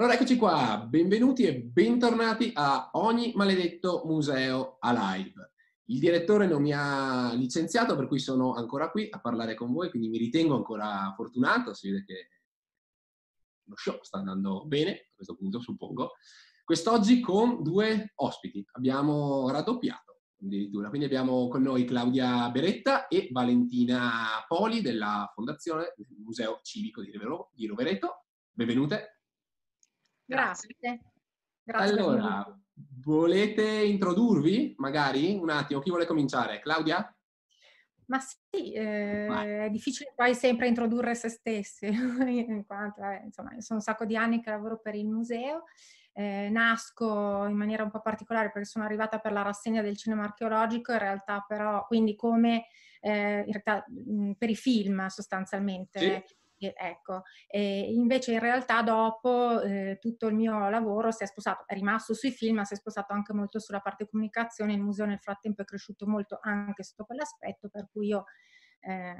Allora eccoci qua, benvenuti e bentornati a ogni maledetto museo a live. Il direttore non mi ha licenziato, per cui sono ancora qui a parlare con voi, quindi mi ritengo ancora fortunato, si vede che lo show sta andando bene, a questo punto suppongo. Quest'oggi con due ospiti, abbiamo raddoppiato addirittura, quindi abbiamo con noi Claudia Beretta e Valentina Poli della Fondazione del Museo Civico di Rovereto. Benvenute. Grazie. Grazie. Allora, volete introdurvi magari un attimo? Chi vuole cominciare? Claudia? Ma sì, eh, è difficile poi sempre introdurre se stessi, in quanto eh, insomma, sono un sacco di anni che lavoro per il museo. Eh, nasco in maniera un po' particolare perché sono arrivata per la rassegna del cinema archeologico, in realtà però, quindi come eh, in realtà, mh, per i film sostanzialmente. Sì ecco, e invece in realtà dopo eh, tutto il mio lavoro si è spostato, è rimasto sui film, ma si è spostato anche molto sulla parte comunicazione, il museo nel frattempo è cresciuto molto anche sotto quell'aspetto, per cui io eh,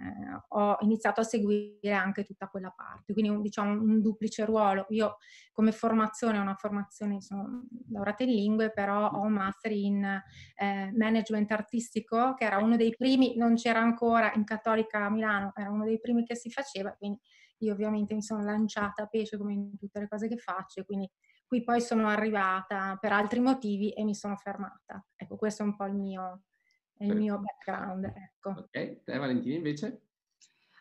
ho iniziato a seguire anche tutta quella parte, quindi un, diciamo un duplice ruolo. Io come formazione ho una formazione, sono laureata in lingue, però ho un master in eh, management artistico, che era uno dei primi, non c'era ancora in Cattolica a Milano, era uno dei primi che si faceva, quindi io ovviamente mi sono lanciata a pesce come in tutte le cose che faccio, quindi qui poi sono arrivata per altri motivi e mi sono fermata. Ecco, questo è un po' il mio, il mio background. Ecco. Ok, te Valentina invece?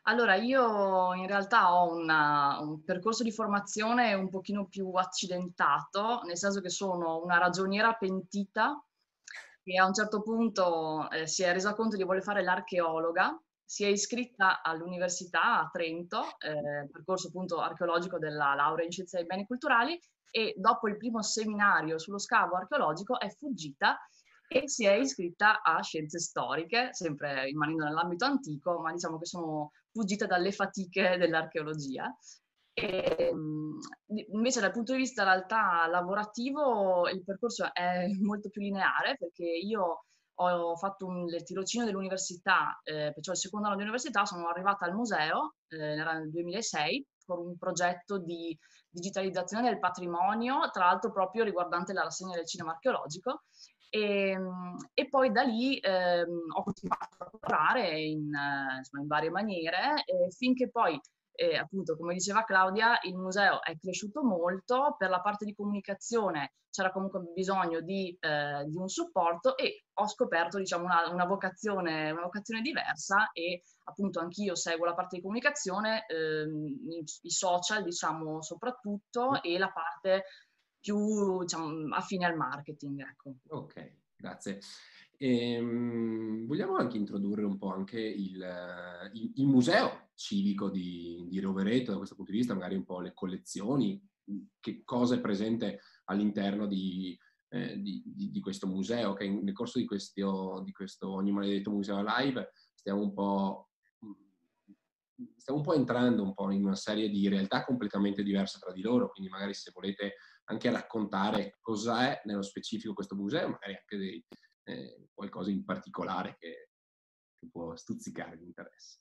Allora, io in realtà ho una, un percorso di formazione un pochino più accidentato, nel senso che sono una ragioniera pentita che a un certo punto eh, si è resa conto di voler fare l'archeologa, si è iscritta all'università a Trento, eh, percorso appunto archeologico della laurea in scienze dei beni culturali, e dopo il primo seminario sullo scavo archeologico è fuggita e si è iscritta a scienze storiche, sempre rimanendo nell'ambito antico, ma diciamo che sono fuggita dalle fatiche dell'archeologia. E, invece dal punto di vista in realtà lavorativo il percorso è molto più lineare perché io ho fatto un, il tirocinio dell'università, eh, perciò il secondo anno di università sono arrivata al museo, eh, nel 2006, con un progetto di digitalizzazione del patrimonio, tra l'altro proprio riguardante la rassegna del cinema archeologico e, ehm, e, poi da lì ehm, ho continuato a lavorare in, eh, insomma, in varie maniere eh, finché poi, eh, appunto, come diceva Claudia, il museo è cresciuto molto, per la parte di comunicazione c'era comunque bisogno di, eh, di un supporto e ho scoperto diciamo, una, una, vocazione, una vocazione diversa e appunto anch'io seguo la parte di comunicazione, ehm, i, i, social diciamo soprattutto e la parte più diciamo, affine al marketing. Ecco. Ok, grazie. Ehm, vogliamo anche introdurre un po' anche il, il, il museo civico di, di, Rovereto da questo punto di vista, magari un po' le collezioni, che cosa è presente all'interno di, eh, di, di questo museo, che nel corso di questo, di questo Ogni Maledetto Museo Live stiamo un po' stiamo un po' entrando un po' in una serie di realtà completamente diverse tra di loro, quindi magari se volete anche raccontare cosa è nello specifico questo museo, magari anche dei, eh, qualcosa in particolare che, che può stuzzicare l'interesse.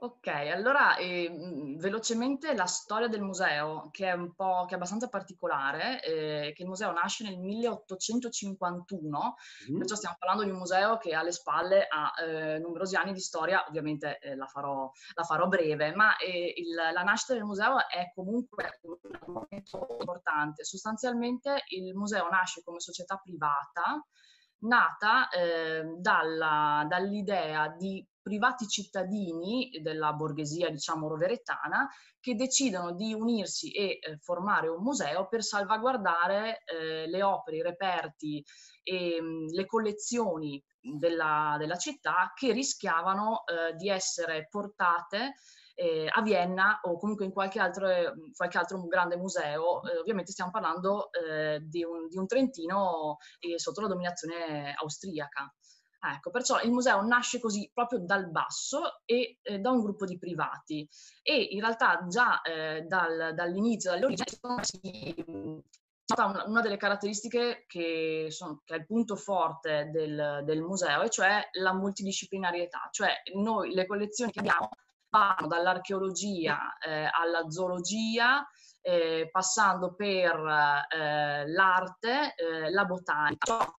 Ok, allora eh, velocemente la storia del museo, che è un po' che è abbastanza particolare, eh, che il museo nasce nel 1851, mm. perciò stiamo parlando di un museo che alle spalle ha eh, numerosi anni di storia, ovviamente eh, la farò, la, farò, breve, ma eh, il, la nascita del museo è comunque un momento importante. Sostanzialmente il museo nasce come società privata, nata eh, dalla, dall'idea di privati cittadini della borghesia, diciamo, roveretana, che decidono di unirsi e eh, formare un museo per salvaguardare eh, le opere, i reperti e mh, mm, le collezioni della, della, città che rischiavano eh, di essere portate eh, a Vienna o comunque in qualche altro, qualche altro grande museo. Eh, ovviamente stiamo parlando eh, di un, di, un, Trentino sotto la dominazione austriaca. Ecco, perciò il museo nasce così proprio dal basso e eh, da un gruppo di privati e in realtà già eh, dal, dall'inizio, dall'origine, una, una delle caratteristiche che, sono, che, è il punto forte del, del, museo, e cioè la multidisciplinarietà, cioè noi le collezioni che abbiamo vanno dall'archeologia eh, alla zoologia, eh, passando per eh, l'arte, eh, la botanica.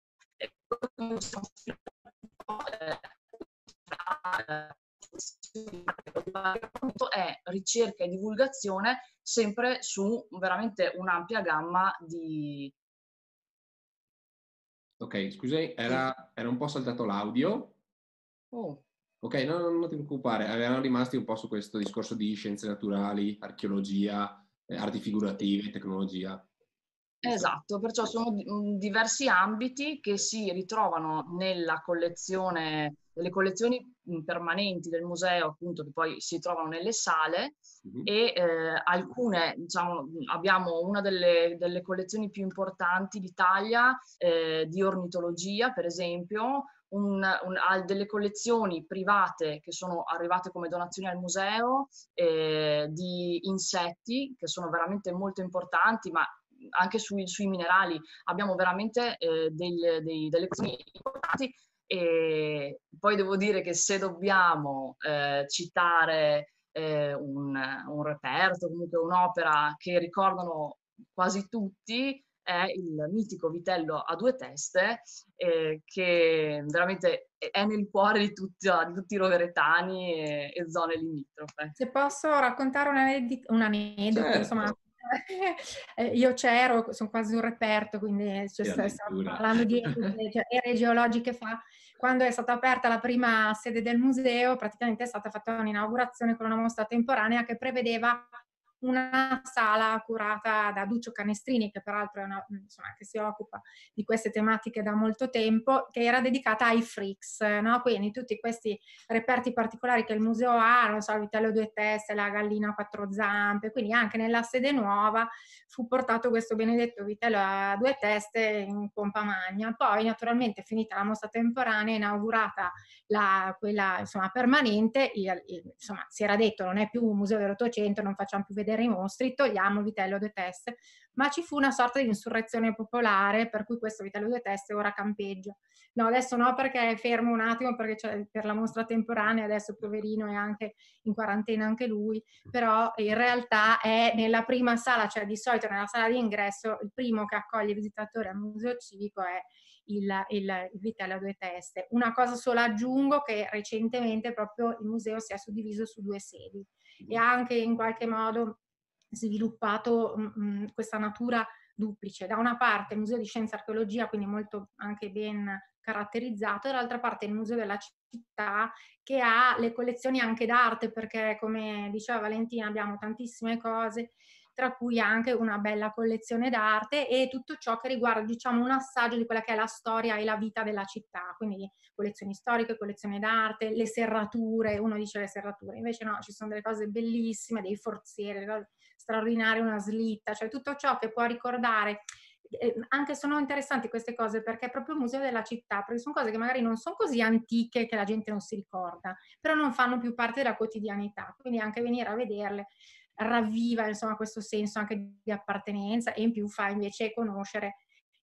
è ricerca e divulgazione sempre su veramente un'ampia gamma di... Ok, scusi, era, era un po' saltato l'audio. Oh. Ok, no, no, non ti preoccupare, erano rimasti un po' su questo discorso di scienze naturali, archeologia, eh, arti figurative, tecnologia. Esatto, perciò sono mm, diversi ambiti che si ritrovano nella collezione, nelle collezioni mm, permanenti del museo, appunto, che poi si trovano nelle sale mm-hmm. e eh, alcune, diciamo, abbiamo una delle, delle collezioni più importanti d'Italia eh, di ornitologia, per esempio, un, un, delle collezioni private che sono arrivate come donazioni al museo eh, di insetti che sono veramente molto importanti, ma anche sui, sui minerali. Abbiamo veramente eh, dei, dei, delle cose importanti e poi devo dire che se dobbiamo eh, citare eh, un, un reperto, comunque un'opera che ricordano quasi tutti, è il mitico vitello a due teste eh, che veramente è nel cuore di, tutti, di tutti i roveretani e, e, zone limitrofe. Se posso raccontare un, aneddoto, un aneddoto certo. insomma, eh, io c'ero, sono quasi un reperto, quindi cioè, stiamo parlando di cioè, ere geologiche fa. Quando è stata aperta la prima sede del museo, praticamente è stata fatta un'inaugurazione con una mostra temporanea che prevedeva una sala curata da Duccio Canestrini, che peraltro una, insomma, che si occupa di queste tematiche da molto tempo, che era dedicata ai freaks, no? quindi tutti questi reperti particolari che il museo ha, non so, il vitello due teste, la gallina a quattro zampe, quindi anche nella sede nuova fu portato questo benedetto vitello a due teste in pompa magna. Poi naturalmente finita la mostra temporanea, inaugurata la, quella insomma, permanente, il, il, insomma, si era detto non è più un museo dell'Ottocento, non facciamo più vedere vedere i mostri, togliamo Vitello due teste, ma ci fu una sorta di insurrezione popolare per cui questo Vitello due teste ora campeggia. No, adesso no perché fermo un attimo perché c'è per la mostra temporanea, adesso poverino è anche in quarantena anche lui, però in realtà è nella prima sala, cioè di solito nella sala di ingresso, il primo che accoglie i visitatori al museo civico è il, il, il, vitello a due teste. Una cosa sola aggiungo che recentemente proprio il museo si è suddiviso su due sedi e ha anche in qualche modo sviluppato mh, mm, mm, questa natura duplice. Da una parte il Museo di Scienza e Archeologia, quindi molto anche ben caratterizzato, e dall'altra parte il Museo della Città che ha le collezioni anche d'arte, perché come diceva Valentina abbiamo tantissime cose tra cui anche una bella collezione d'arte e tutto ciò che riguarda, diciamo, un assaggio di quella che è la storia e la vita della città, quindi collezioni storiche, collezioni d'arte, le serrature, uno dice le serrature, invece no, ci sono delle cose bellissime, dei forzieri, straordinarie, una slitta, cioè tutto ciò che può ricordare eh, anche sono interessanti queste cose perché è proprio il museo della città, perché sono cose che magari non sono così antiche che la gente non si ricorda, però non fanno più parte della quotidianità, quindi anche venire a vederle ravviva insomma questo senso anche di appartenenza e in più fa invece conoscere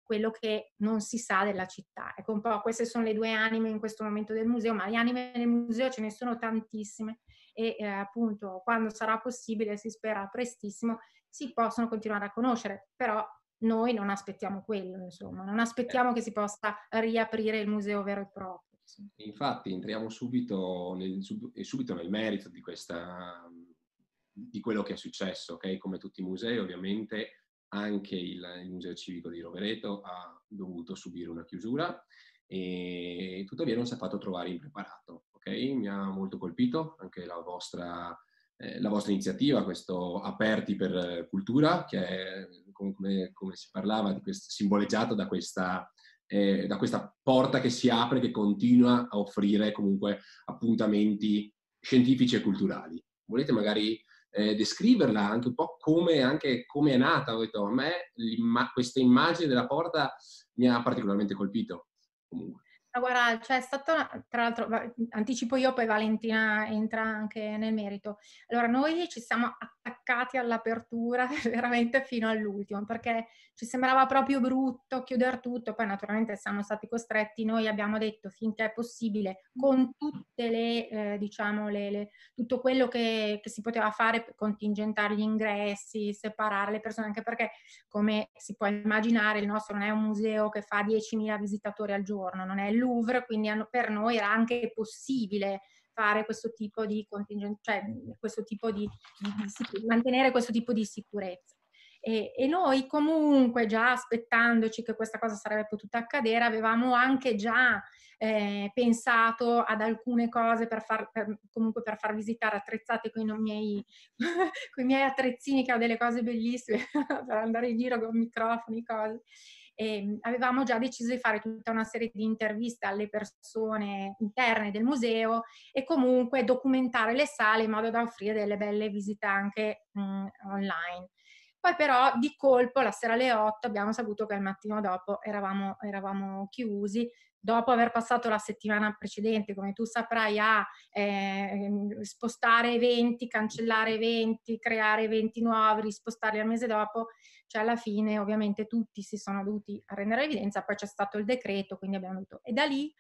quello che non si sa della città. Ecco un po' queste sono le due anime in questo momento del museo, ma le anime nel museo ce ne sono tantissime e eh, appunto quando sarà possibile, si spera prestissimo, si possono continuare a conoscere, però noi non aspettiamo quello, insomma, non aspettiamo che si possa riaprire il museo vero e proprio. Infatti entriamo subito nel, subito nel merito di questa di quello che è successo, ok? Come tutti i musei, ovviamente anche il, il, Museo Civico di Rovereto ha dovuto subire una chiusura e tuttavia non si è fatto trovare impreparato, ok? Mi ha molto colpito anche la vostra, eh, la vostra iniziativa, questo Aperti per Cultura, che è, come, come si parlava, questo, simboleggiato da questa, eh, da questa porta che si apre, che continua a offrire comunque appuntamenti scientifici e culturali. Volete magari eh, descriverla anche un po' come, anche come è nata. Ho detto, a me questa immagine della porta mi ha particolarmente colpito. Comunque. Guarda, c'è stato, tra l'altro, anticipo io, poi Valentina entra anche nel merito. Allora, noi ci siamo attaccati all'apertura veramente fino all'ultimo, perché ci sembrava proprio brutto chiudere tutto, poi naturalmente siamo stati costretti, noi abbiamo detto finché è possibile, con tutte le, eh, diciamo, le, le, tutto quello che, che si poteva fare, contingentare gli ingressi, separare le persone, anche perché, come si può immaginare, il nostro non è un museo che fa 10.000 visitatori al giorno, non è il Louvre, quindi per noi era anche possibile fare questo tipo di contingente, cioè questo tipo di, di, di mantenere questo tipo di sicurezza. E, e, noi comunque già aspettandoci che questa cosa sarebbe potuta accadere, avevamo anche già eh, pensato ad alcune cose per far, per, comunque per far visitare attrezzate con i miei, miei attrezzini che ho delle cose bellissime per andare in giro con microfoni, cose e ehm, avevamo già deciso di fare tutta una serie di interviste alle persone interne del museo e comunque documentare le sale in modo da offrire delle belle visite anche mh, online. Poi però di colpo la sera alle 8 abbiamo saputo che il mattino dopo eravamo, eravamo chiusi dopo aver passato la settimana precedente, come tu saprai, a eh, spostare eventi, cancellare eventi, creare eventi nuovi, rispostarli al mese dopo, cioè alla fine ovviamente tutti si sono dovuti rendere evidenza, poi c'è stato il decreto, quindi abbiamo dovuto... E da lì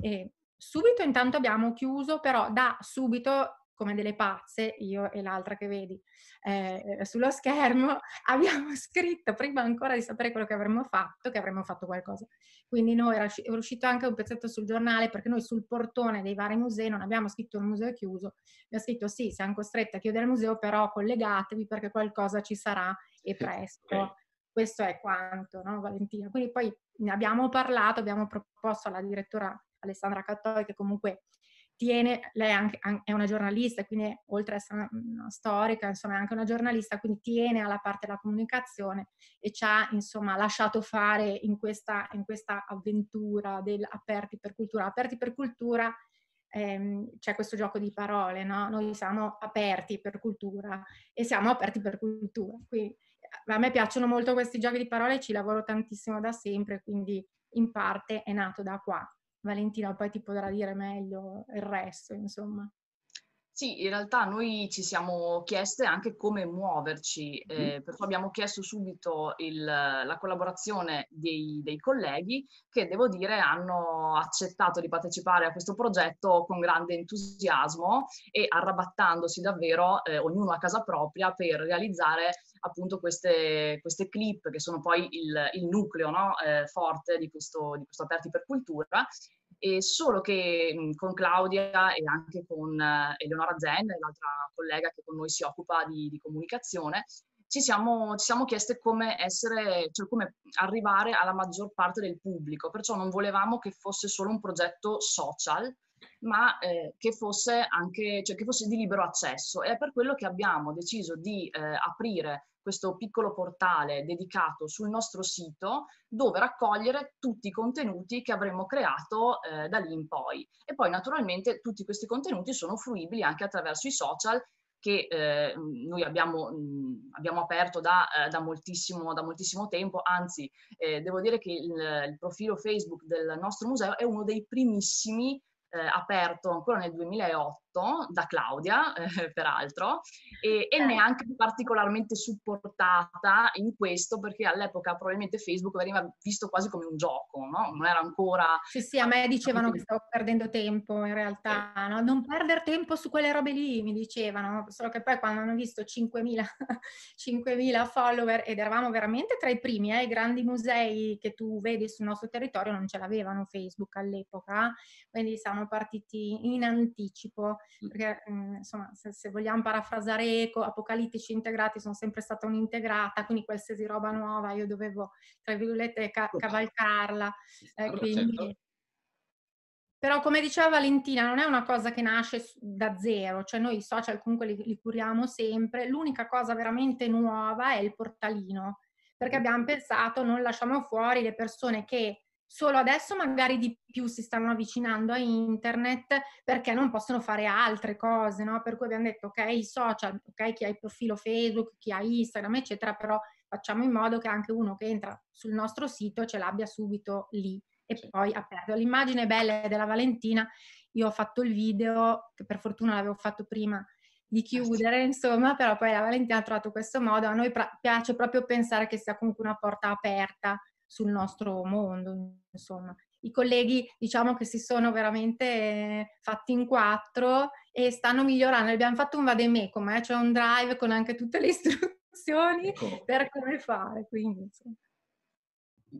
eh, subito intanto abbiamo chiuso, però da subito come delle pazze, io e l'altra che vedi eh, sullo schermo, abbiamo scritto prima ancora di sapere quello che avremmo fatto, che avremmo fatto qualcosa. Quindi noi era, era uscito anche un pezzetto sul giornale perché noi sul portone dei vari musei non abbiamo scritto il museo è chiuso, abbiamo scritto sì, siamo costretti a chiudere il museo, però collegatevi perché qualcosa ci sarà e presto. Okay. Questo è quanto, no, Valentina? Quindi poi ne abbiamo parlato, abbiamo proposto alla direttora Alessandra Cattoi che comunque tiene, lei anche, è una giornalista, quindi oltre ad essere una storica, insomma è anche una giornalista, quindi tiene alla parte della comunicazione e ci ha insomma lasciato fare in questa, in questa avventura del aperti per cultura. Aperti per cultura ehm, c'è questo gioco di parole, no? Noi siamo aperti per cultura e siamo aperti per cultura. Quindi a me piacciono molto questi giochi di parole, ci lavoro tantissimo da sempre, quindi in parte è nato da qua. Valentina poi ti potrà dire meglio il resto, insomma. Sì, in realtà noi ci siamo chieste anche come muoverci, eh, perciò abbiamo chiesto subito il, la collaborazione dei, dei, colleghi che devo dire hanno accettato di partecipare a questo progetto con grande entusiasmo e arrabattandosi davvero eh, ognuno a casa propria per realizzare appunto queste, queste clip che sono poi il, il nucleo no? eh, forte di questo, di questo Aperti per Cultura e solo che mh, con Claudia e anche con eh, Eleonora Zen, l'altra collega che con noi si occupa di, di comunicazione, ci siamo, ci siamo, chieste come essere, cioè come arrivare alla maggior parte del pubblico, perciò non volevamo che fosse solo un progetto social, ma eh, che fosse anche, cioè che fosse di libero accesso. E è per quello che abbiamo deciso di eh, aprire questo piccolo portale dedicato sul nostro sito dove raccogliere tutti i contenuti che avremmo creato eh, da lì in poi. E poi naturalmente tutti questi contenuti sono fruibili anche attraverso i social che eh, noi abbiamo, mh, abbiamo aperto da, eh, da, moltissimo, da, moltissimo, tempo, anzi eh, devo dire che il, il profilo Facebook del nostro museo è uno dei primissimi aperto ancora nel 2008 da Claudia, eh, peraltro, e, e, neanche particolarmente supportata in questo perché all'epoca probabilmente Facebook veniva visto quasi come un gioco, no? Non era ancora... Sì, sì, a me dicevano che stavo perdendo tempo in realtà, no? Non perdere tempo su quelle robe lì, mi dicevano, solo che poi quando hanno visto 5.000, 5.000 follower ed eravamo veramente tra i primi, eh, i grandi musei che tu vedi sul nostro territorio non ce l'avevano Facebook all'epoca, quindi siamo partiti in anticipo. Perché mm, insomma se, se, vogliamo parafrasare Eco, Apocalittici integrati sono sempre stata un'integrata, quindi qualsiasi roba nuova io dovevo, tra virgolette, ca- cavalcarla. Eh, quindi... Però come diceva Valentina, non è una cosa che nasce da zero, cioè noi i social comunque li, li curiamo sempre, l'unica cosa veramente nuova è il portalino, perché abbiamo pensato non lasciamo fuori le persone che solo adesso magari di più si stanno avvicinando a internet perché non possono fare altre cose, no? Per cui abbiamo detto, ok, i social, ok, chi ha il profilo Facebook, chi ha Instagram, eccetera, però facciamo in modo che anche uno che entra sul nostro sito ce l'abbia subito lì e poi aperto. L'immagine bella della Valentina, io ho fatto il video, che per fortuna l'avevo fatto prima di chiudere, insomma, però poi la Valentina ha trovato questo modo. A noi piace proprio pensare che sia comunque una porta aperta sul nostro mondo, insomma. I colleghi diciamo che si sono veramente fatti in quattro e stanno migliorando. Abbiamo fatto un vademecum, eh? c'è un drive con anche tutte le istruzioni ecco. per come fare. Quindi, insomma.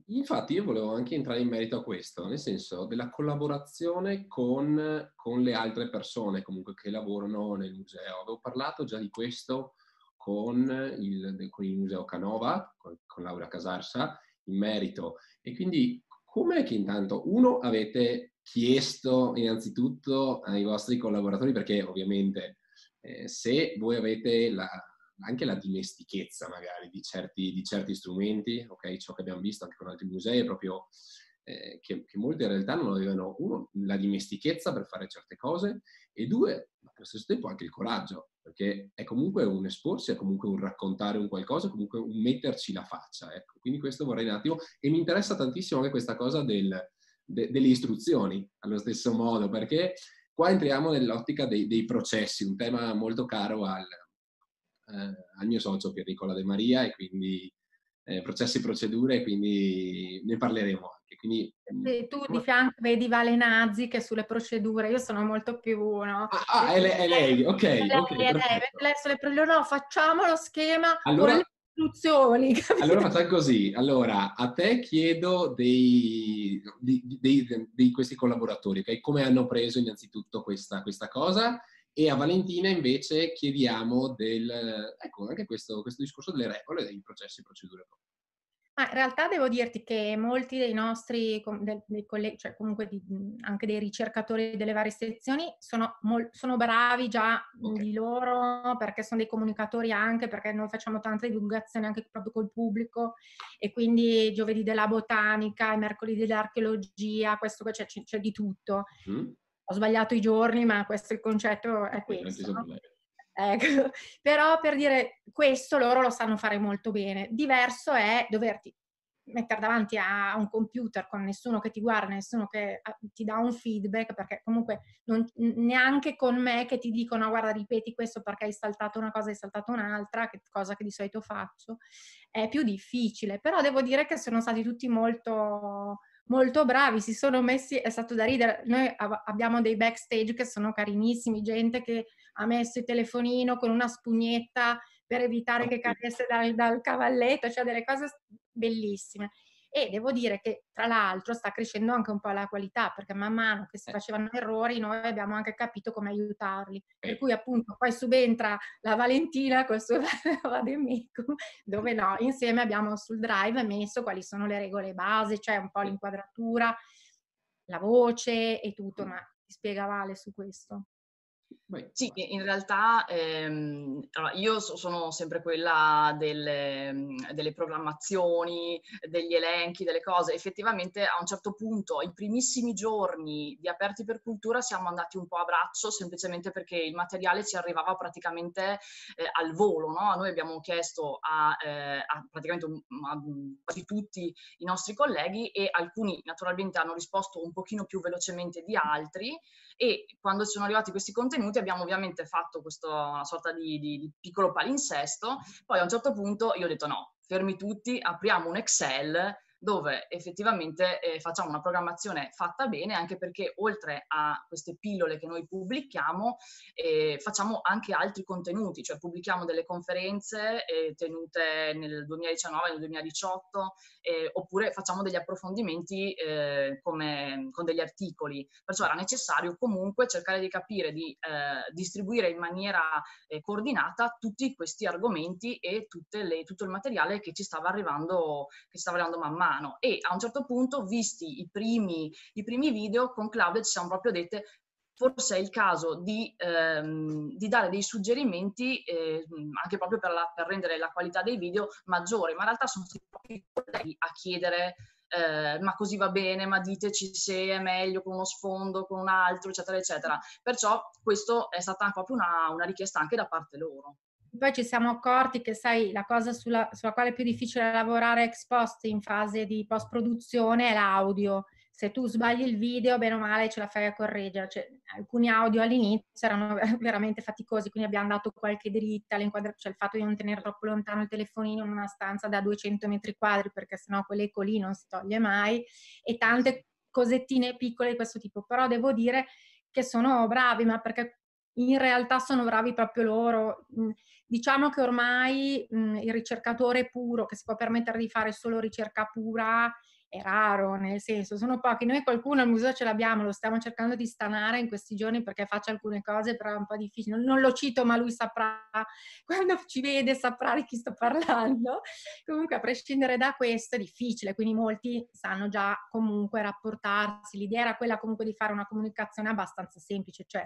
Infatti io volevo anche entrare in merito a questo, nel senso della collaborazione con, con, le altre persone comunque che lavorano nel museo. Avevo parlato già di questo con il, con il Museo Canova, con, con Laura Casarsa, in merito. E quindi come che intanto, uno, avete chiesto innanzitutto ai vostri collaboratori, perché ovviamente eh, se voi avete la, anche la dimestichezza magari di certi, di certi strumenti, ok? Ciò che abbiamo visto anche con altri musei è proprio eh, che, che molti in realtà non avevano, uno, la dimestichezza per fare certe cose e due, allo stesso tempo anche il coraggio, perché è comunque un esporsi, è comunque un raccontare un qualcosa, è comunque un metterci la faccia. Ecco. Quindi questo vorrei un attimo, e mi interessa tantissimo anche questa cosa del, de, delle istruzioni, allo stesso modo, perché qua entriamo nell'ottica dei, dei processi, un tema molto caro al, eh, al mio socio Pierricola De Maria e quindi eh, processi e procedure, quindi ne parleremo anche. Quindi, mm, sì, tu di fianco vedi Vale Nazzi che sulle procedure, io sono molto più... No? Ah, ah è, lei, è, lei, ok. È lei, okay, è lei, sulle procedure, no, facciamo lo schema allora, con le istruzioni. Allora facciamo così, allora a te chiedo dei, di, di, di, di questi collaboratori, okay? come hanno preso innanzitutto questa, questa cosa e a Valentina invece chiediamo del, ecco, anche questo, questo discorso delle regole, dei processi e procedure. Ma in realtà devo dirti che molti dei nostri dei colleghi, cioè comunque di, anche dei ricercatori delle varie sezioni, sono, mol, sono bravi già okay. di loro perché sono dei comunicatori anche, perché noi facciamo tanta divulgazione anche proprio col pubblico e quindi giovedì della botanica, mercoledì dell'archeologia, questo c'è, c'è di tutto. Mm ho sbagliato i giorni, ma questo il concetto è questo. No? Ecco. Però per dire questo loro lo sanno fare molto bene. Diverso è doverti mettere davanti a un computer con nessuno che ti guarda, nessuno che ah, ti dà un feedback, perché comunque non, neanche con me che ti dicono guarda ripeti questo perché hai saltato una cosa, hai saltato un'altra, che cosa che di solito faccio, è più difficile. Però devo dire che sono stati tutti molto molto bravi, si sono messi, è stato da ridere, noi abbiamo dei backstage che sono carinissimi, gente che ha messo il telefonino con una spugnetta per evitare che cadesse dal, dal cavalletto, cioè delle cose bellissime e devo dire che tra l'altro sta crescendo anche un po' la qualità perché man mano che si eh. facevano errori noi abbiamo anche capito come aiutarli per cui appunto poi subentra la Valentina col suo vademecum dove no, insieme abbiamo sul drive messo quali sono le regole base, cioè un po' l'inquadratura, la voce e tutto, ma ti spiega Vale su questo. Vai. Sì, in realtà ehm, allora, io sono sempre quella delle, delle, programmazioni, degli elenchi, delle cose. Effettivamente a un certo punto, i primissimi giorni di Aperti per Cultura siamo andati un po' a braccio semplicemente perché il materiale ci arrivava praticamente eh, al volo. No? Noi abbiamo chiesto a, eh, a praticamente a quasi tutti i nostri colleghi e alcuni naturalmente hanno risposto un pochino più velocemente di altri e quando sono arrivati questi contenuti abbiamo ovviamente fatto questa sorta di, di, di piccolo palinsesto, poi a un certo punto io ho detto no, fermi tutti, apriamo un Excel dove effettivamente eh, facciamo una programmazione fatta bene, anche perché oltre a queste pillole che noi pubblichiamo, eh, facciamo anche altri contenuti, cioè pubblichiamo delle conferenze eh, tenute nel 2019, nel 2018, eh, oppure facciamo degli approfondimenti eh, come, con degli articoli. Perciò era necessario comunque cercare di capire, di eh, distribuire in maniera coordinata tutti questi argomenti e le, tutto il materiale che ci stava arrivando, che stava arrivando man mano mano e a un certo punto, visti i primi, i primi video, con Claudia ci siamo proprio dette forse è il caso di, ehm, di dare dei suggerimenti eh, anche proprio per, la, per, rendere la qualità dei video maggiore, ma in realtà sono stati proprio i colleghi a chiedere eh, ma così va bene, ma diteci se è meglio con uno sfondo, con un altro, eccetera, eccetera. Perciò questo è stata proprio una, una richiesta anche da parte loro. Poi ci siamo accorti che, sai, la cosa sulla, sulla quale è più difficile lavorare ex post in fase di post-produzione è l'audio. se tu sbagli il video, bene o male ce la fai a correggere. Cioè, alcuni audio all'inizio erano veramente faticosi, quindi abbiamo dato qualche dritta, cioè il fatto di non tenere troppo lontano il telefonino in una stanza da 200 metri quadri, perché sennò quell'eco lì non si toglie mai, e tante cosettine piccole di questo tipo. Però devo dire che sono bravi, ma perché in realtà sono bravi proprio loro. Mhmm, diciamo che ormai mh, mhmm, il ricercatore puro, che si può permettere di fare solo ricerca pura, è raro, nel senso, sono pochi. Noi qualcuno al museo ce l'abbiamo, lo stiamo cercando di stanare in questi giorni perché faccia alcune cose, però è un po' difficile. Non, non lo cito, ma lui saprà, quando ci vede saprà di chi sto parlando. Comunque, a prescindere da questo, è difficile, quindi molti sanno già comunque rapportarsi. L'idea era quella comunque di fare una comunicazione abbastanza semplice, cioè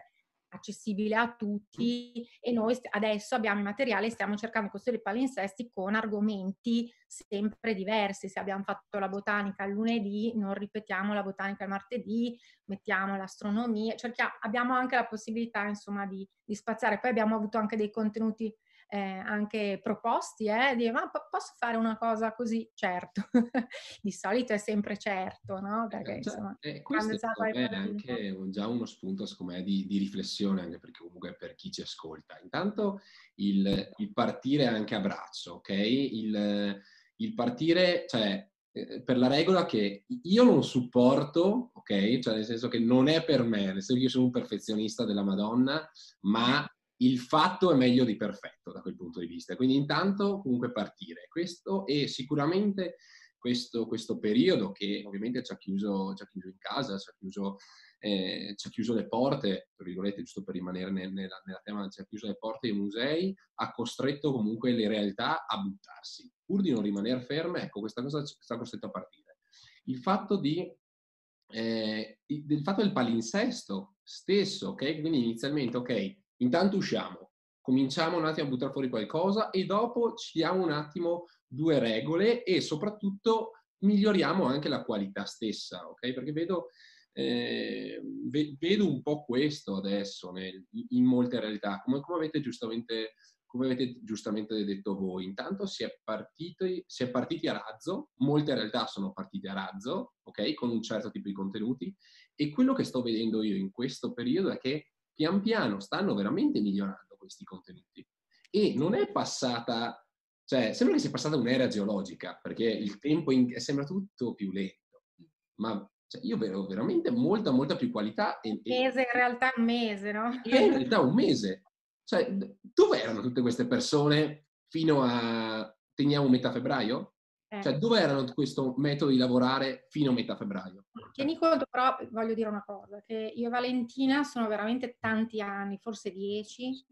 accessibile a tutti e noi adesso abbiamo il materiale e stiamo cercando di costruire palinsesti con argomenti sempre diversi. Se abbiamo fatto la botanica il lunedì, non ripetiamo la botanica il martedì, mettiamo l'astronomia, cerchiamo, abbiamo anche la possibilità insomma di, di spaziare. Poi abbiamo avuto anche dei contenuti eh, anche proposti, eh, di ma posso fare una cosa così? Certo, di solito è sempre certo, no? Perché eh, insomma, eh, questo è anche già uno spunto, secondo me, di, di, riflessione, anche perché comunque per chi ci ascolta. Intanto il, il partire anche a braccio, ok? Il, il partire, cioè, eh, per la regola che io non supporto, ok? Cioè nel senso che non è per me, nel senso che io sono un perfezionista della Madonna, ma il fatto è meglio di perfetto da quel punto di vista. Quindi intanto comunque partire. Questo e sicuramente questo, questo periodo che ovviamente ci ha chiuso, ci ha chiuso in casa, ci ha chiuso, eh, ci ha chiuso, le porte, tra virgolette, giusto per rimanere nel, nella, nella tema, ci ha chiuso le porte ai musei, ha costretto comunque le realtà a buttarsi. Pur di non rimanere ferme, ecco, questa cosa ci sta costretto a partire. Il fatto di eh, il fatto del palinsesto stesso, ok? Quindi inizialmente, ok, Intanto usciamo, cominciamo un attimo a buttare fuori qualcosa e dopo ci diamo un attimo due regole e soprattutto miglioriamo anche la qualità stessa, ok? Perché vedo, eh, vedo un po' questo adesso nel, in molte realtà, come, come, avete come, avete giustamente, detto voi. Intanto si è, partiti, si è partiti a razzo, molte realtà sono partite a razzo, ok? Con un certo tipo di contenuti e quello che sto vedendo io in questo periodo è che pian piano stanno veramente migliorando questi contenuti. E non è passata, cioè sembra che sia passata un'era geologica, perché il tempo in, sembra tutto più lento, ma cioè, io vedo veramente molta, molta più qualità. E, mese in realtà un mese, no? È in realtà un mese. Cioè, dove erano tutte queste persone fino a, teniamo metà febbraio? Eh. Cioè, dove erano questo metodo di lavorare fino a metà febbraio? Tieni conto, però, voglio dire una cosa, che io e Valentina sono veramente tanti anni, forse dieci,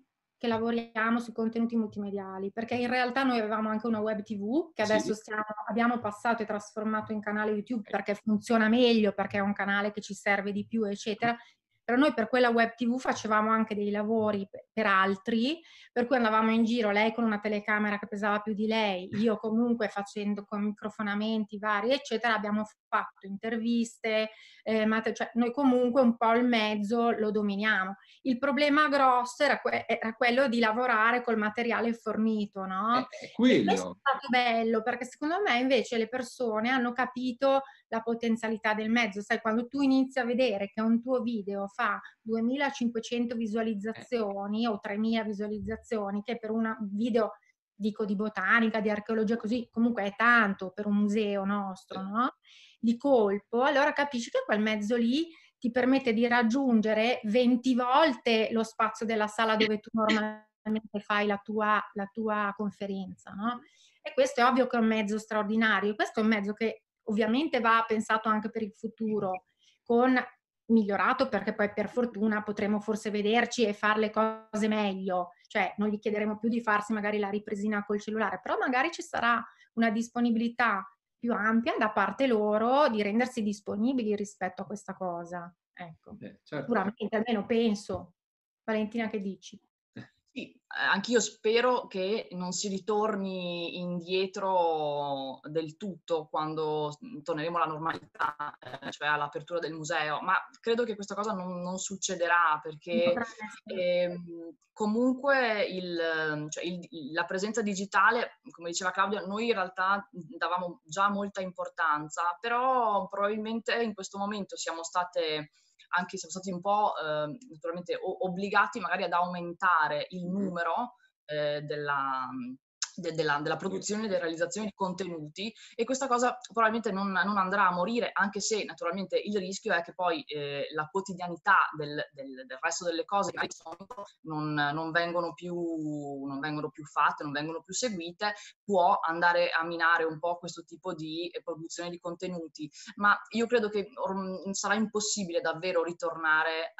che lavoriamo sui contenuti multimediali, perché in realtà noi avevamo anche una web TV che adesso sì. stiamo, abbiamo passato e trasformato in canale YouTube perché funziona meglio, perché è un canale che ci serve di più, eccetera, però noi per quella web tv facevamo anche dei lavori per altri, per cui andavamo in giro, lei con una telecamera che pesava più di lei, io comunque facendo con microfonamenti vari, eccetera, abbiamo fatto interviste, eh, cioè noi comunque un po' il mezzo lo dominiamo. Il problema grosso era, que- era quello di lavorare col materiale fornito, no? È quello. è stato bello perché secondo me invece le persone hanno capito la potenzialità del mezzo. Sai, quando tu inizi a vedere che un tuo video fa 2500 visualizzazioni o 3000 visualizzazioni, che per un video dico di botanica, di archeologia, così comunque è tanto per un museo nostro, no? Di colpo, allora capisci che quel mezzo lì ti permette di raggiungere 20 volte lo spazio della sala dove tu normalmente fai la tua, la tua conferenza, no? E questo è ovvio che è un mezzo straordinario, questo è un mezzo che ovviamente va pensato anche per il futuro, con migliorato perché poi per fortuna potremo forse vederci e fare le cose meglio, cioè non gli chiederemo più di farsi magari la ripresina col cellulare, però magari ci sarà una disponibilità più ampia da parte loro di rendersi disponibili rispetto a questa cosa. Ecco, eh, certo. sicuramente, almeno penso. Valentina, che dici? Sì, anch'io spero che non si ritorni indietro del tutto quando torneremo alla normalità, eh, cioè all'apertura del museo, ma credo che questa cosa non, non succederà perché eh, comunque il, cioè il, la presenza digitale, come diceva Claudia, noi in realtà davamo già molta importanza, però probabilmente in questo momento siamo state anche siamo stati un po' eh, naturalmente obbligati magari ad aumentare il numero eh, della, de, della, della, produzione e della realizzazione di contenuti e questa cosa probabilmente non, non, andrà a morire, anche se naturalmente il rischio è che poi eh, la quotidianità del, del, del, resto delle cose non, non, vengono più, non vengono più fatte, non vengono più seguite, può andare a minare un po' questo tipo di eh, produzione di contenuti, ma io credo che sarà impossibile davvero ritornare eh,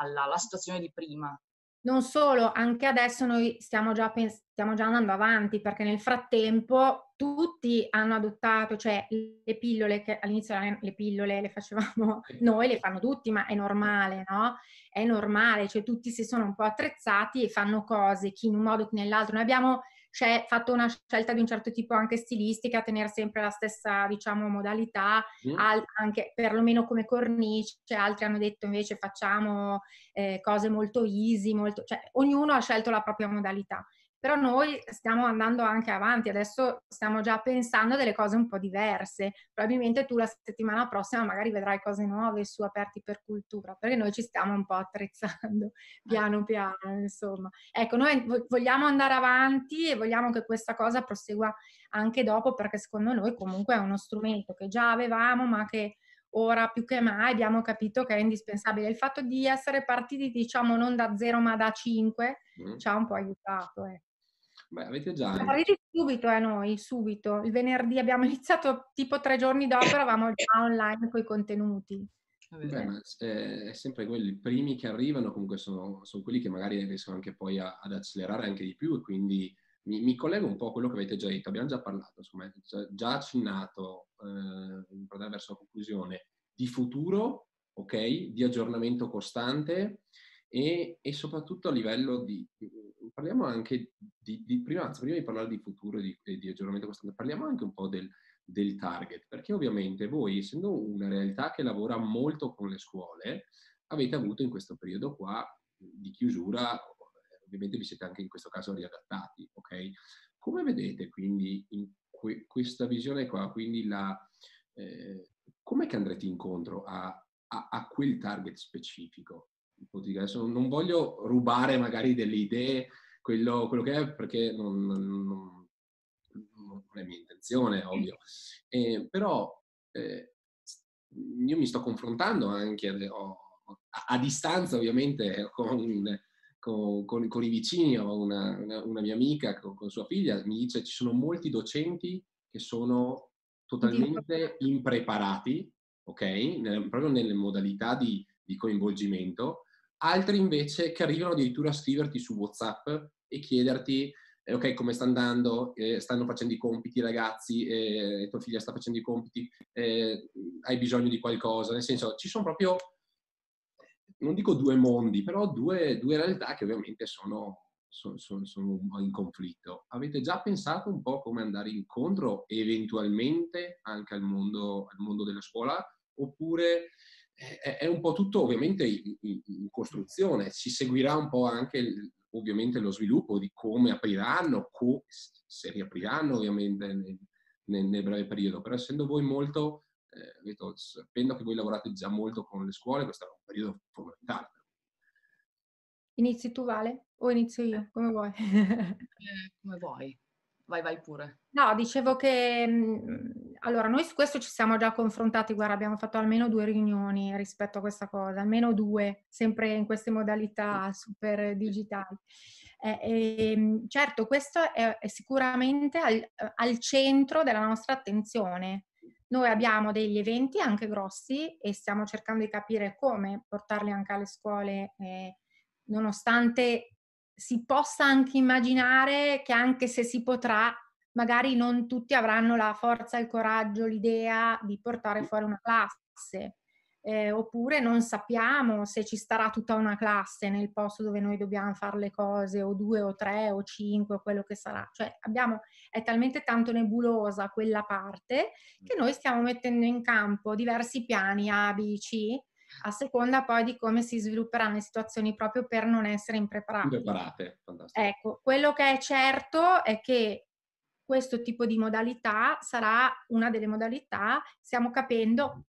alla, alla situazione di prima. Non solo, anche adesso noi stiamo già, pens- stiamo già andando avanti perché nel frattempo tutti hanno adottato, cioè le pillole che all'inizio le pillole le facevamo noi, le fanno tutti, ma è normale, no? È normale, cioè tutti si sono un po' attrezzati e fanno cose, chi in un modo, chi nell'altro. Noi abbiamo c'è fatto una scelta di un certo tipo anche stilistica, tenere sempre la stessa, diciamo, modalità, mm. al, anche perlomeno come cornice, altri hanno detto invece facciamo eh, cose molto easy, molto, cioè ognuno ha scelto la propria modalità però noi stiamo andando anche avanti, adesso stiamo già pensando delle cose un po' diverse, probabilmente tu la settimana prossima magari vedrai cose nuove su Aperti per Cultura, perché noi ci stiamo un po' attrezzando piano piano, insomma. Ecco, noi vogliamo andare avanti e vogliamo che questa cosa prosegua anche dopo, perché secondo noi comunque è uno strumento che già avevamo, ma che ora più che mai abbiamo capito che è indispensabile. Il fatto di essere partiti, diciamo, non da zero ma da cinque, mm. ci ha un po' aiutato. Eh. Beh, avete già... Partiti subito a eh, noi, subito. Il venerdì abbiamo iniziato tipo tre giorni dopo, eravamo già online con i contenuti. Beh, ma è sempre quelli, i primi che arrivano comunque sono, sono quelli che magari riescono anche poi a, ad accelerare anche di più e quindi mi, mi, collego un po' a quello che avete già detto, abbiamo già parlato, insomma, già, già accennato, eh, per verso la conclusione, di futuro, ok, di aggiornamento costante e, e soprattutto a livello di, parliamo anche di, di prima, prima di parlare di futuro e di, di, aggiornamento costante, parliamo anche un po' del, del target, perché ovviamente voi, essendo una realtà che lavora molto con le scuole, avete avuto in questo periodo qua di chiusura, ovviamente vi siete anche in questo caso riadattati, ok? Come vedete quindi in que- questa visione qua, quindi la, eh, com'è che andrete incontro a, a, a quel target specifico? Adesso non voglio rubare magari delle idee, quello, quello che è, perché non, non, non, è mia intenzione, ovvio. Eh, però eh, io mi sto confrontando anche a, a, a distanza, ovviamente, con, con, con, con, i vicini. Ho una, una, una mia amica con, con sua figlia, mi dice ci sono molti docenti che sono totalmente impreparati, ok? Nel, proprio nelle modalità di, di coinvolgimento altri invece che arrivano addirittura a scriverti su WhatsApp e chiederti eh, ok, come sta andando, eh, stanno facendo i compiti i ragazzi, eh, tua figlia sta facendo i compiti, eh, hai bisogno di qualcosa, nel senso ci sono proprio, non dico due mondi, però due, due realtà che ovviamente sono, sono, sono, sono, in conflitto. Avete già pensato un po' come andare incontro eventualmente anche al mondo, al mondo della scuola oppure è, un po' tutto ovviamente in, in, costruzione, si seguirà un po' anche ovviamente lo sviluppo di come apriranno, co- se riapriranno ovviamente nel, nel, nel, breve periodo, però essendo voi molto, eh, vedo, sapendo che voi lavorate già molto con le scuole, questo è un periodo fondamentale. Inizi tu Vale o inizio io, come vuoi? eh, come vuoi. Vai, vai pure. No, dicevo che mhmm, allora noi su questo ci siamo già confrontati, guarda, abbiamo fatto almeno due riunioni rispetto a questa cosa, almeno due, sempre in queste modalità super digitali. Eh, eh, certo, questo è, è sicuramente al, al, centro della nostra attenzione. Noi abbiamo degli eventi anche grossi e stiamo cercando di capire come portarli anche alle scuole, eh, nonostante si possa anche immaginare che anche se si potrà, magari non tutti avranno la forza, il coraggio, l'idea di portare fuori una classe. eh, oppure non sappiamo se ci starà tutta una classe nel posto dove noi dobbiamo fare le cose, o due o tre o cinque, o quello che sarà. Cioè abbiamo, è talmente tanto nebulosa quella parte che noi stiamo mettendo in campo diversi piani A, B, C, a seconda poi di come si svilupperanno le situazioni proprio per non essere impreparati. Impreparate, fantastico. Ecco, quello che è certo è che questo tipo di modalità sarà una delle modalità, stiamo capendo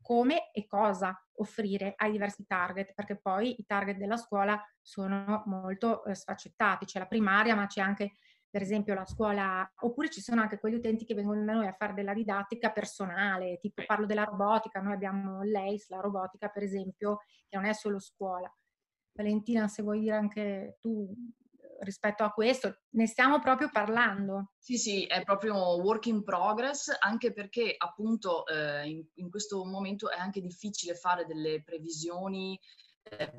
come e cosa offrire ai diversi target, perché poi i target della scuola sono molto eh, sfaccettati, c'è la primaria, ma c'è anche per esempio la scuola, oppure ci sono anche quegli utenti che vengono da noi a fare della didattica personale, tipo parlo della robotica, noi abbiamo l'EIS, la robotica per esempio, che non è solo scuola. Valentina, se vuoi dire anche tu rispetto a questo, ne stiamo proprio parlando. Sì, sì, è proprio work in progress, anche perché appunto eh, in, in, questo momento è anche difficile fare delle previsioni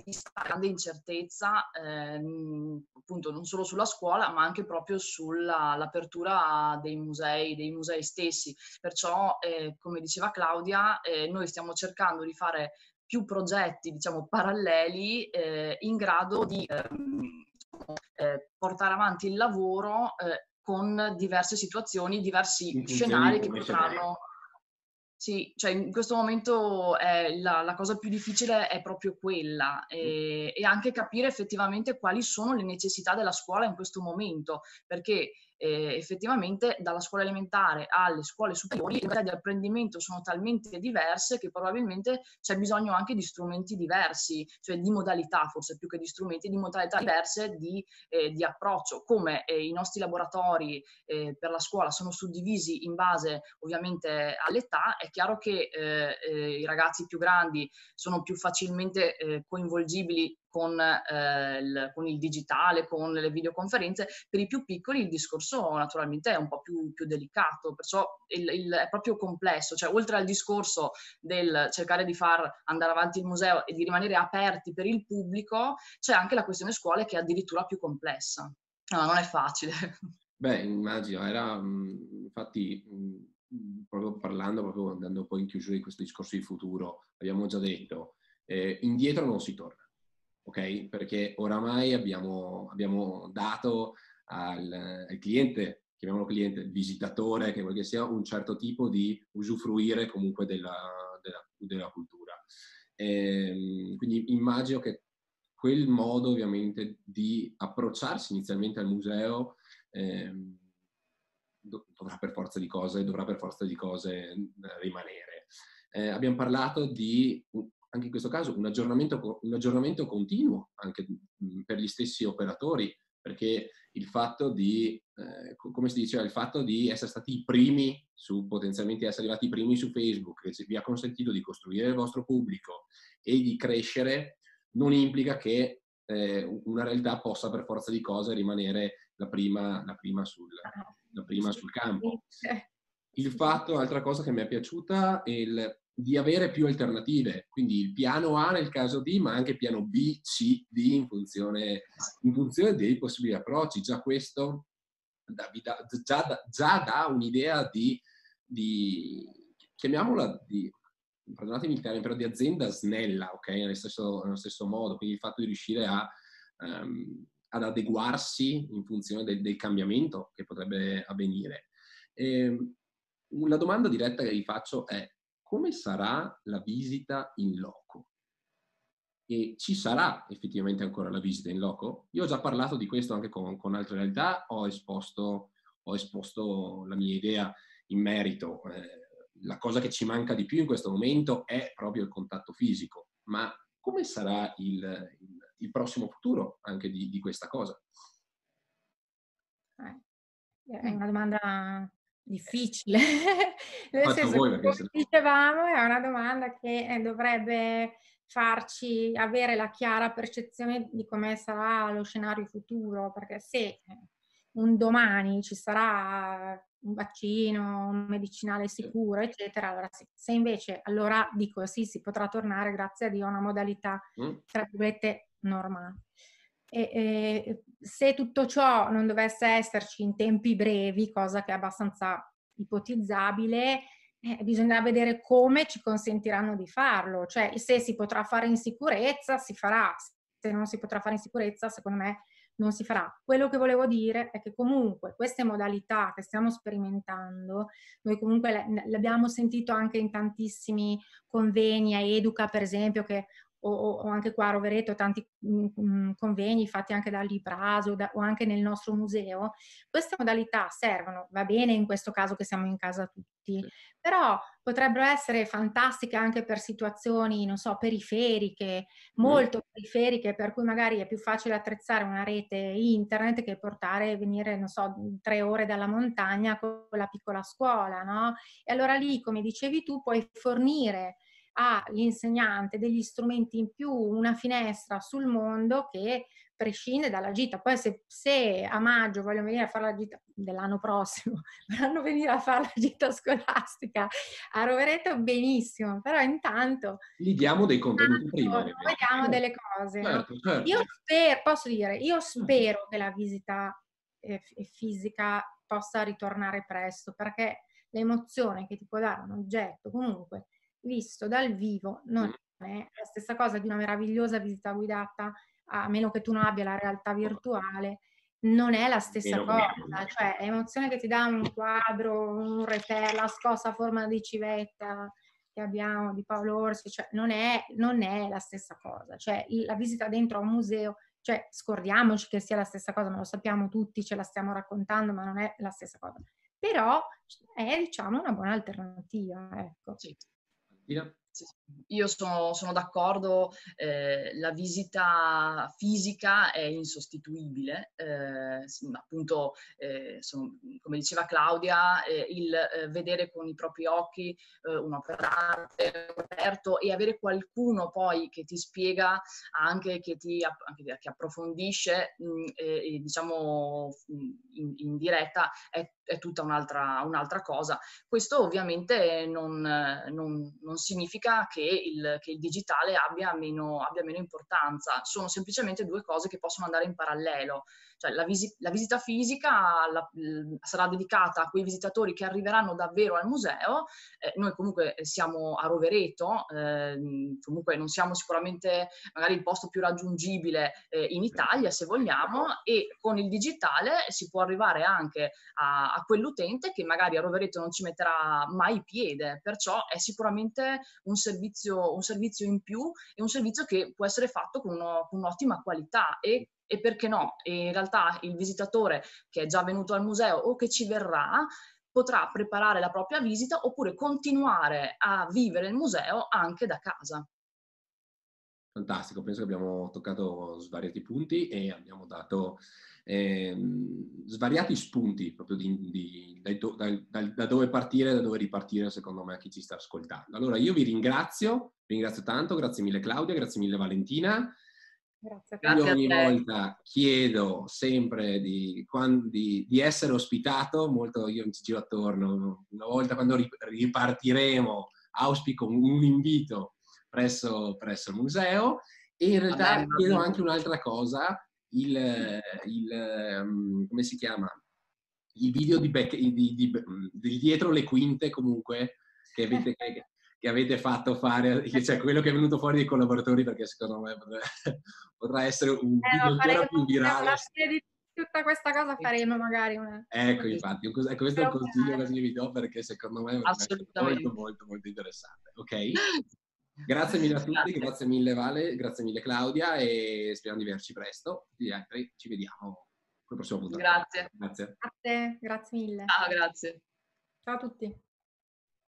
di grande incertezza, ehm, appunto non solo sulla scuola, ma anche proprio sull'apertura dei musei, dei musei stessi. Perciò, eh, come diceva Claudia, eh, noi stiamo cercando di fare più progetti, diciamo, paralleli eh, in grado di ehm, eh, portare avanti il lavoro eh, con diverse situazioni, diversi scenari che potranno... Sì, cioè in questo momento eh, la, la, cosa più difficile è proprio quella e, e, anche capire effettivamente quali sono le necessità della scuola in questo momento, perché eh, effettivamente dalla scuola elementare alle scuole superiori le modalità di apprendimento sono talmente diverse che probabilmente c'è bisogno anche di strumenti diversi, cioè di modalità forse più che di strumenti, di modalità diverse di, eh, di approccio, come eh, i nostri laboratori eh, per la scuola sono suddivisi in base ovviamente all'età, è chiaro che eh, eh, i ragazzi più grandi sono più facilmente coinvolgibili con, eh, il, con, il, digitale, con le videoconferenze. Per i più piccoli il discorso naturalmente è un po' più, più delicato, perciò il, il, è proprio complesso. Cioè, oltre al discorso del cercare di far andare avanti il museo e di rimanere aperti per il pubblico, c'è anche la questione scuole che è addirittura più complessa. No, non è facile. Beh, immagino, era infatti proprio parlando, proprio andando poi in chiusura di questo discorso di futuro, abbiamo già detto, eh, indietro non si torna ok? Perché oramai abbiamo, abbiamo dato al, al, cliente, chiamiamolo cliente, visitatore, che vuoi che sia, un certo tipo di usufruire comunque della, della, della cultura. E, ehm, quindi immagino che quel modo ovviamente di approcciarsi inizialmente al museo eh, dovrà per forza di cose, dovrà per forza di cose rimanere. Eh, abbiamo parlato di anche in questo caso un aggiornamento, un aggiornamento continuo anche per gli stessi operatori, perché il fatto di, eh, come si diceva, il fatto di essere stati i primi su, potenzialmente essere arrivati i primi su Facebook, che vi ha consentito di costruire il vostro pubblico e di crescere, non implica che eh, una realtà possa per forza di cose rimanere la prima, la prima, sul, la prima sul campo. Il fatto, altra cosa che mi è piaciuta, è il di avere più alternative, quindi il piano A nel caso D, ma anche piano B, C, D in funzione, in funzione dei possibili approcci. Già questo da, già, già dà un'idea di, di, chiamiamola di, perdonatemi il termine, però di azienda snella, ok? Nello stesso, nello stesso modo, quindi il fatto di riuscire a, um, ad adeguarsi in funzione del, del, cambiamento che potrebbe avvenire. E, ehm, una domanda diretta che vi faccio è come sarà la visita in loco? E ci sarà effettivamente ancora la visita in loco? Io ho già parlato di questo anche con, con altre realtà, ho esposto, ho esposto, la mia idea in merito. Eh, la cosa che ci manca di più in questo momento è proprio il contatto fisico, ma come sarà il, il, il prossimo futuro anche di, di questa cosa? Eh, è una domanda difficile. Nel senso voi, come dicevamo, è una domanda che eh, dovrebbe farci avere la chiara percezione di come sarà lo scenario futuro, perché se eh, un domani ci sarà un vaccino, un medicinale sicuro, eccetera, allora sì. Se invece, allora dico sì, si potrà tornare, grazie a Dio, a una modalità, mm. tra virgolette, normale. E, e, se tutto ciò non dovesse esserci in tempi brevi, cosa che è abbastanza ipotizzabile, eh, bisogna vedere come ci consentiranno di farlo, cioè se si potrà fare in sicurezza si farà, se non si potrà fare in sicurezza secondo me non si farà. Quello che volevo dire è che comunque queste modalità che stiamo sperimentando, noi comunque le, abbiamo sentito anche in tantissimi convegni a Educa per esempio che o, o, anche qua a Rovereto tanti mh, mh, convegni fatti anche dall'Ipraso da, o anche nel nostro museo, queste modalità servono, va bene in questo caso che siamo in casa tutti, sì. però potrebbero essere fantastiche anche per situazioni, non so, periferiche, molto mm. periferiche, per cui magari è più facile attrezzare una rete internet che portare venire, non so, tre ore dalla montagna con la piccola scuola, no? E allora lì, come dicevi tu, puoi fornire all'insegnante degli strumenti in più, una finestra sul mondo che prescinde dalla gita. Poi se, se, a maggio vogliono venire a fare la gita dell'anno prossimo, vorranno venire a fare la gita scolastica a Rovereto, benissimo, però intanto... Gli diamo dei contenuti prima. Vediamo delle cose. Certo, no? certo. Io spero, posso dire, io spero che la visita eh, fisica possa ritornare presto, perché l'emozione che ti può dare un oggetto comunque visto dal vivo non è la stessa cosa di una meravigliosa visita guidata, a meno che tu non abbia la realtà virtuale, non è la stessa meno cosa. Meno. Cioè, l'emozione che ti dà un quadro, un reper, la scossa a forma di civetta che abbiamo di Paolo Orsi, cioè non è, non è la stessa cosa. Cioè, la visita dentro a un museo, cioè scordiamoci che sia la stessa cosa, ma lo sappiamo tutti, ce la stiamo raccontando, ma non è la stessa cosa. Però è, diciamo, una buona alternativa, ecco. Sì. Yep. Io sono, sono d'accordo, eh, la visita fisica è insostituibile, eh, appunto, eh, sono, come diceva Claudia, eh, il eh, vedere con i propri occhi eh, un'opera d'arte aperto e avere qualcuno poi che ti spiega anche, che, ti, anche, che approfondisce, mh, mm, diciamo, in, in, diretta, è, è tutta un'altra, un'altra, cosa. Questo ovviamente non, non, non significa che il, che il digitale abbia meno, abbia meno, importanza, sono semplicemente due cose che possono andare in parallelo. Cioè la, visi- la visita fisica la, sarà dedicata a quei visitatori che arriveranno davvero al museo, eh, noi comunque siamo a Rovereto, eh, comunque non siamo sicuramente magari il posto più raggiungibile eh, in Italia se vogliamo. e con il digitale si può arrivare anche a, a quell'utente che magari a Rovereto non ci metterà mai piede, perciò è sicuramente un servizio, un servizio in più e un servizio che può essere fatto con, uno, con un'ottima qualità e e perché no? E in realtà il visitatore che è già venuto al museo o che ci verrà potrà preparare la propria visita oppure continuare a vivere il museo anche da casa. Fantastico, penso che abbiamo toccato svariati punti e abbiamo dato eh, svariati spunti proprio di, di, da, da, da, dove partire e da dove ripartire secondo me a chi ci sta ascoltando. Allora io vi ringrazio, vi ringrazio tanto, grazie mille Claudia, grazie mille Valentina. Grazie. Io ogni volta chiedo sempre di, di, di, essere ospitato, molto io mi ci giro attorno, una volta quando ripartiremo auspico un invito presso, presso il museo e in realtà Vabbè, chiedo anche un'altra cosa, il, il, um, come si chiama? Il video di, back, di, di, di, dietro le quinte comunque che avete, che, che avete fatto fare, cioè quello che è venuto fuori dei collaboratori perché secondo me potrà, essere un eh, video ancora più virale. Di tutta questa cosa faremo magari una... Ecco, infatti, ecco, questo è un consiglio che vi do perché secondo me è molto, molto, molto interessante. Ok? Grazie mille a tutti, grazie. grazie mille Vale, grazie mille Claudia e speriamo di vederci presto. Gli altri ci vediamo con il prossimo punto. Grazie. Grazie. Grazie, grazie mille. Ciao, grazie. Ciao a tutti.